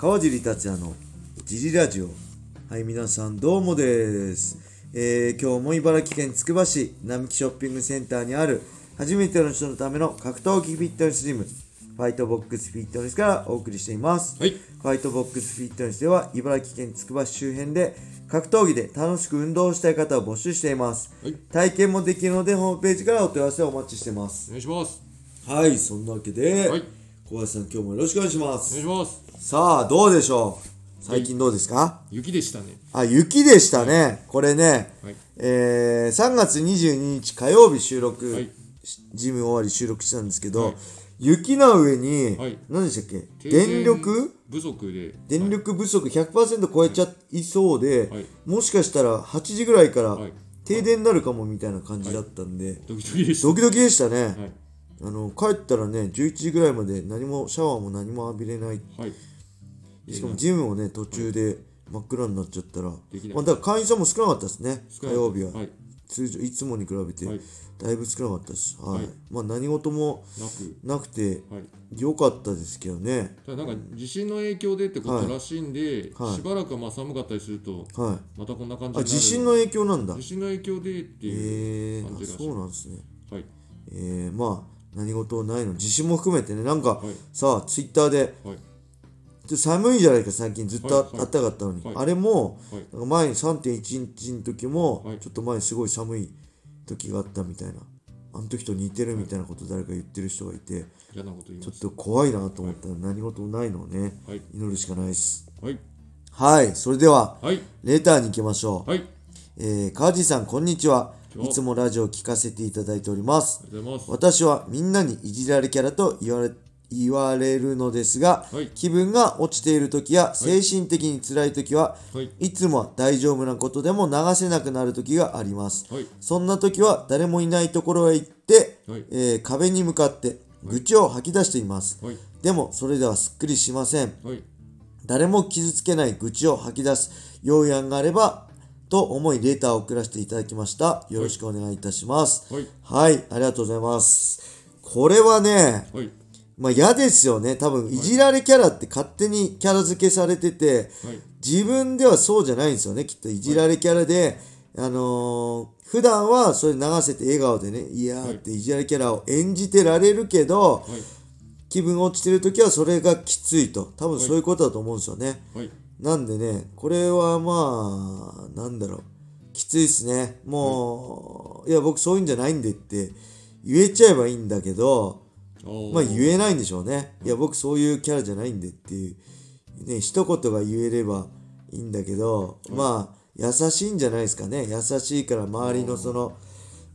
川尻達也のジリラジオ。はい皆さんどうもです、えー、今日も茨城県つくば市並木ショッピングセンターにある初めての人のための格闘技フィットネスジムファイトボックスフィットネスからお送りしています、はい。ファイトボックスフィットネスでは茨城県つくば市周辺で格闘技で楽しく運動したい方を募集しています、はい。体験もできるのでホームページからお問い合わせをお待ちしてます。お願いします。はいそんなわけで、はい。小林さん今日もよろしくお願いしまお願いすしますさあどうでしょう？最近どうですか、雪でしたね。あ雪でしたね。これね、はい。えー、3月22日火曜日収録、はい。ジム終わり収録したんですけど、はい。雪の上に、はい。何でしたっけ？停電電力？不足で。電力不足100%超えちゃいそうで、はい。もしかしたら8時ぐらいからはい。停電になるかもみたいな感じだったんで、ドキドキでした。ドキドキでしたね、はいあの帰ったらね11時ぐらいまで何もシャワーも何も浴びれない。はい。しかもジムもね途中で真っ暗になっちゃったら、できない。まあ、だから会員さんも少なかったですね。火曜日は、はい。通常いつもに比べて。はい。だいぶ少なかったです、はい。はい。まあ何事もなく。てはい。良かったですけどね。ただなんか地震の影響でってことらしいんで、はい。しばらくはまあ寒かったりするとはい。またこんな感じになある地震の影響なんだ。地震の影響でってえいう感じらしい、そうなんですね。はい。えー、まあ何事ないの。地震も含めてね。なんか、はい。さあツイッターではい。寒いじゃないか最近ずっと。あ,、ったかったのに、はい。あれもはい。前に3.1日の時も、はい。ちょっと前にすごい寒い時があったみたいな。あの時と似てるみたいなこと誰か言ってる人がいてちょっと怖いなと思ったら何事もないのをね。はい。祈るしかないです。はい。はい。それでははい。レターに行きましょう、えー、川地さんこんにちはいつもラジオを聞かせていただいております。私はみんなにいじられキャラと言われ言われるのですが、はい。気分が落ちている時や精神的に辛い時は、はい。いつもは大丈夫なことでも流せなくなる時があります。はい。そんな時は誰もいないところへ行って、はい。えー壁に向かって愚痴を吐き出しています。はい。でもそれではすっきりしません。はい。誰も傷つけない愚痴を吐き出す要案があればと思いレターを送らせていただきました。よろしくお願いいたします。はいはい、ありがとうございます。これはね、はいまあ嫌ですよね。多分、いじられキャラって勝手にキャラ付けされてて、はい自分ではそうじゃないんですよね。きっといじられキャラで、あのー普段はそれ流せて笑顔でね、いやーっていじられキャラを演じてられるけど、はい気分落ちてる時はそれがきついと。多分そういうことだと思うんですよね。はいなんでね、これはまあ、なんだろう、きついですね。もう、い、や、僕そういうんじゃないんでって言えちゃえばいいんだけど、まあ言えないんでしょうね。いや、僕そういうキャラじゃないんでっていう、ね、一言が言えればいいんだけど、まあ、優しいんじゃないですかね。優しいから周りのその、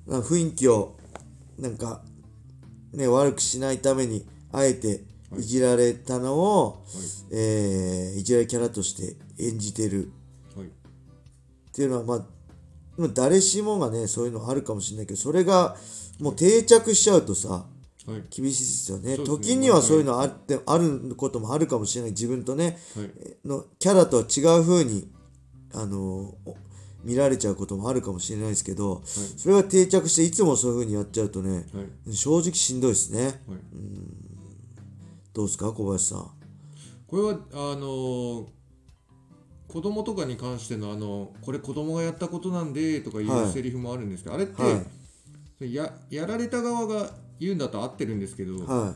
な雰囲気を、なんか、ね、悪くしないために、あえてい。じられたのを、えーいじられキャラとして演じてる。はい。っていうのはまあまあ誰しもがねそういうのあるかもしれないけどそれがもう定着しちゃうとさはい。厳しいですよね。ね。時にはそういうのあって、あることもあるかもしれない。自分とねはい。のキャラとは違う風にあのお見られちゃうこともあるかもしれないですけど、それが定着していつもそういう風にやっちゃうとねはい。正直しんどいですね。はいどうですか小林さん？これはあのー子供とかに関してのあのこれ子供がやったことなんでとかいはい。うセリフもあるんですけど、あれって、はい。ややられた側が言うんだと合ってるんですけど、はい。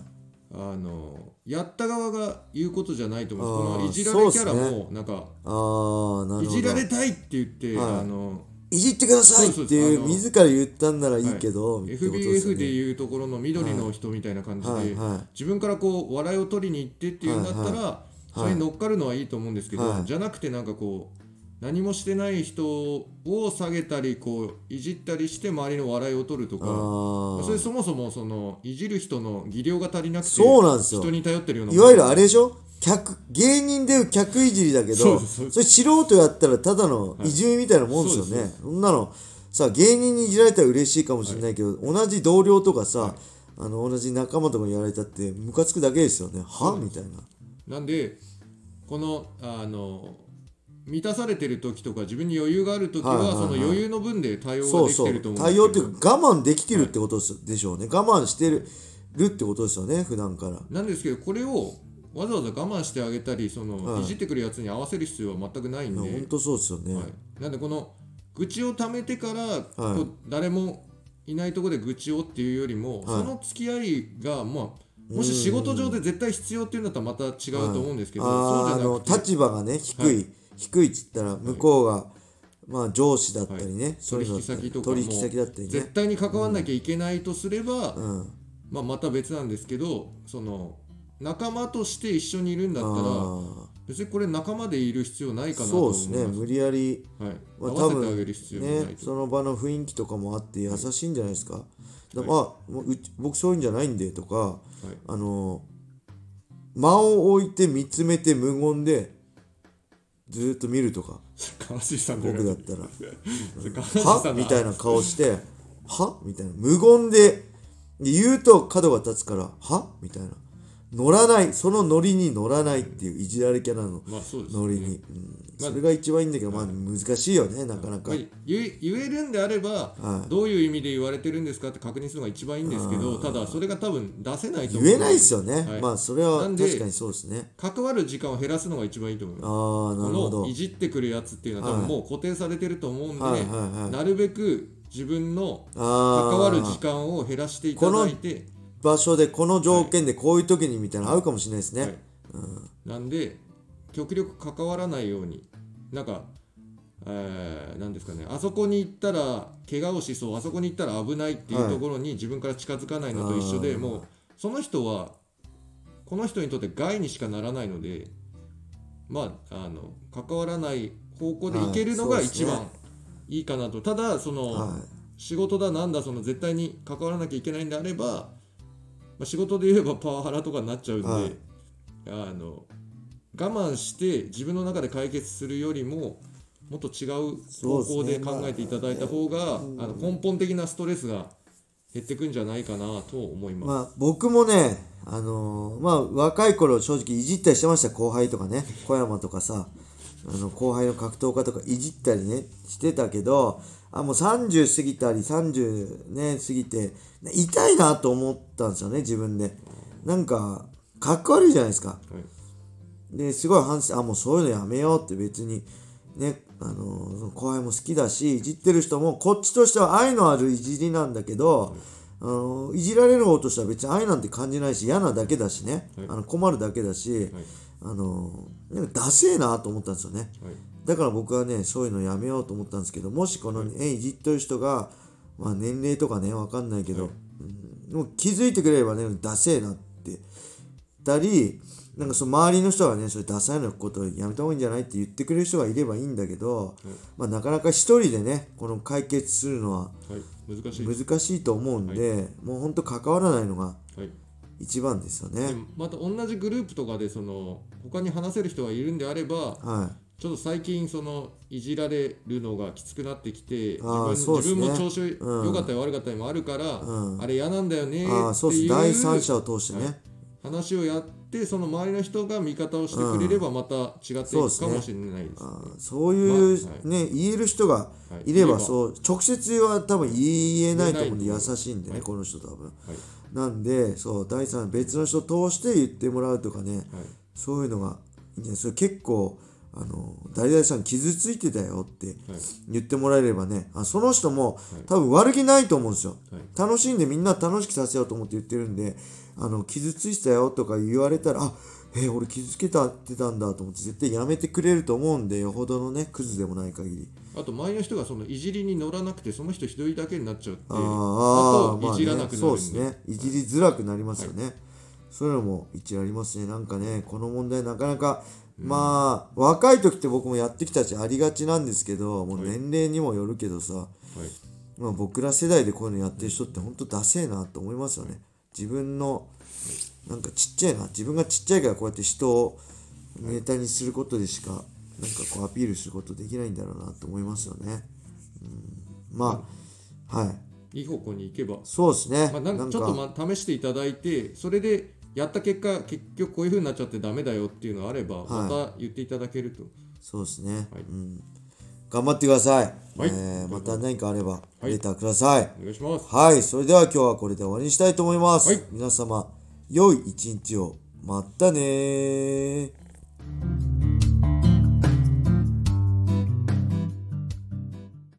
あのやった側が言うことじゃないと思うあーこのいじられキャラもなんか、ああなるほど。いじられたいって言って、はい。あのいじってくださいっていう自ら言ったんならいいけど、ってことすよ FBF ねでいうところの緑の人みたいな感じで、はいはい。自分からこう笑いを取りに行ってっていうんだったら、それに乗っかるのはいいと思うんですけど、はい。じゃなくてなんかこう何もしてない人を下げたりこういじったりして周りの笑いを取るとあかー。それそもそもそのいじる人の技量が足りなくてそうなんですよ。人に頼ってるようないわゆるあれでしょ？客芸人でいう客いじりだけどそれ素人やったらただのい。じめみたいなもんですよね、はいそんなのさ芸人にいじられたら嬉しいかもしれないけど、同じ同僚とかさ、あの同じ仲間とかにやられたってムカつくだけですよね。は？みたいな。なんでこのあの満たされてる時とか自分に余裕がある時は,、はいはいはいその余裕の分で対応ができてるとう思うんですけど。対応っていうか我慢できてるってことでしょうね。我慢してるってことですよね普段から。なんですけどこれをわざわざ我慢してあげたりその、はい。い、じってくるやつに合わせる必要は全くないんで、本当そうですよね、はい、なんでこの愚痴を溜めてから、こう誰もいないところで愚痴をっていうよりも、その付き合いがまあもし仕事上で絶対必要っていうんだったらまた違うと思うんですけど、そうじゃなくて。立場がね低い、はい低いっつったら向こうが、まあ上司だったりね、取引先とかも取引先だったりね。絶対に関わんなきゃいけないとすれば、うん。まあ、また別なんですけどその仲間として一緒にいるんだったらあ別にこれ仲間でいる必要ないかあなと思います。そうですね。無理やりはい、まあ合わせてあげる必要がないと。ねその場の雰囲気とかもあって優しいんじゃないですか、だからう僕そういうんじゃないんでとか、あの間を置いて見つめて無言でずーっと見るとか。川尻さん僕だったら。は？みたいな顔しては？みたいな。無言でで言うと角が立つからは？みたいな乗らない。そのノリに乗らないっていういじられキャラのノリに、うん。それが一番いいんだけど、まあ難しいよねなかなか、まあ言えるんであれば、はい。どういう意味で言われてるんですかって確認するのが一番いいんですけどただそれが多分出せないと思う言えないですよね、はい。まあそれは確かにそうですね。関わる時間を減らすのが一番いいと思います。ああなるほど。このいじってくるやつっていうのは多分もう固定されてると思うんで、なるべく自分のあ関わるあ時間を減らしていただいて、場所でこの条件でこういう時にみたいなの合うかもしれないですね、はい。なんで極力関わらないようになんか、えーなんですかね。あそこに行ったら怪我をしそうあそこに行ったら危ないっていうところに自分から近づかないのと一緒で、あーもうその人はこの人にとって害にしかならないのでまああの関わらない方向でいけるのが一番いいかなと、ただその、はい。仕事だなんだその絶対に関わらなきゃいけないんであれば、まあ、仕事で言えばパワハラとかになっちゃうんで、はい。あの我慢して自分の中で解決するよりももっと違う方向で考えていただいた方が、あの根本的なストレスが減ってくんじゃないかなと思います。まあ僕もねあのーまあ若い頃正直いじったりしてました。後輩とかね。小山とかさ。あの後輩の格闘家とかいじったりねしてたけどあもう30過ぎたり30ね過ぎて痛いなと思ったんですよね自分で。なんかかっこ悪いじゃないですか。はい。ですごい反省あもうそういうのやめようって別にねあの後輩も好きだしいじってる人もこっちとしては愛のあるいじりなんだけど、あのいじられる方としては別に愛なんて感じないし嫌なだけだしね、はい。あの困るだけだし、あのなんかダセえなと思ったんですよね。はいだから僕はねそういうのやめようと思ったんですけどもしこの、ねいじっとる人が、まあ、年齢とかねわかんないけど、はい。うん、でも気づいてくれればねダセえなって。たりなんかその周りの人がねそれダサいのことやめた方がいいんじゃないって言ってくれる人がいればいいんだけど、まあ、なかなか一人でねこの解決するのははい、難しい。難しいと思うんで、もうほんと関わらないのがはい。一番ですよでね。また同じグループとかでその他に話せる人がいるんであればはちょっと最近そのいじられるのがきつくなってきて自分,、自分も調子うん。良かったり悪かったりもあるから、うん。あれ嫌なんだよねっていうです第三者を通してね、はい話をやってその周りの人が味方をしてくれればまた違っていくかもしれないです。あーそういう、ね言える人がはい。いればそう直接は多分言えないと思うんで優しいんでね、はい。この人多分。はい。なんでそう第三別の人を通して言ってもらうとかねはい。そういうのがいいんじゃないそれ結構あの誰々さん傷ついてたよってはい。言ってもらえればねあその人もい。多分悪気ないと思うんですよ、はい。楽しんでみんな楽しくさせようと思って言ってるんであの傷ついてたよとか言われたらあえー俺傷つけたってたんだと思って絶対やめてくれると思うんでよほどのねクズでもない限り。あと周りの人がそのいじりに乗らなくてその人一人だけになっちゃうってあーああいじらなくなるんで、ねそうですね。いじりづらくなりますよね、そういうのも一理ありますね。なんかねこの問題なかなかまあ若い時って僕もやってきたしありがちなんですけどもう年齢にもよるけどさ、はい。まあ、僕ら世代でこういうのやってる人って本当ダセえなと思いますよね。自分のなんかちっちゃいな自分がちっちゃいからこうやって人をネタにすることでしかなんかこうアピールすることできないんだろうなと思いますよね、うん、まあはい。いい方向に行けば、そうですね、まあ、なんかちょっとま試していただいてそれでやった結果結局こういう風になっちゃってダメだよっていうのがあれば、また言っていただけると。そうですね、はい。うん、頑張ってください、はい。えーまた何かあればはい。レターください。お願いします。はい、それでは今日はこれで終わりにしたいと思います。はい。皆様、良い一日を。まったねー。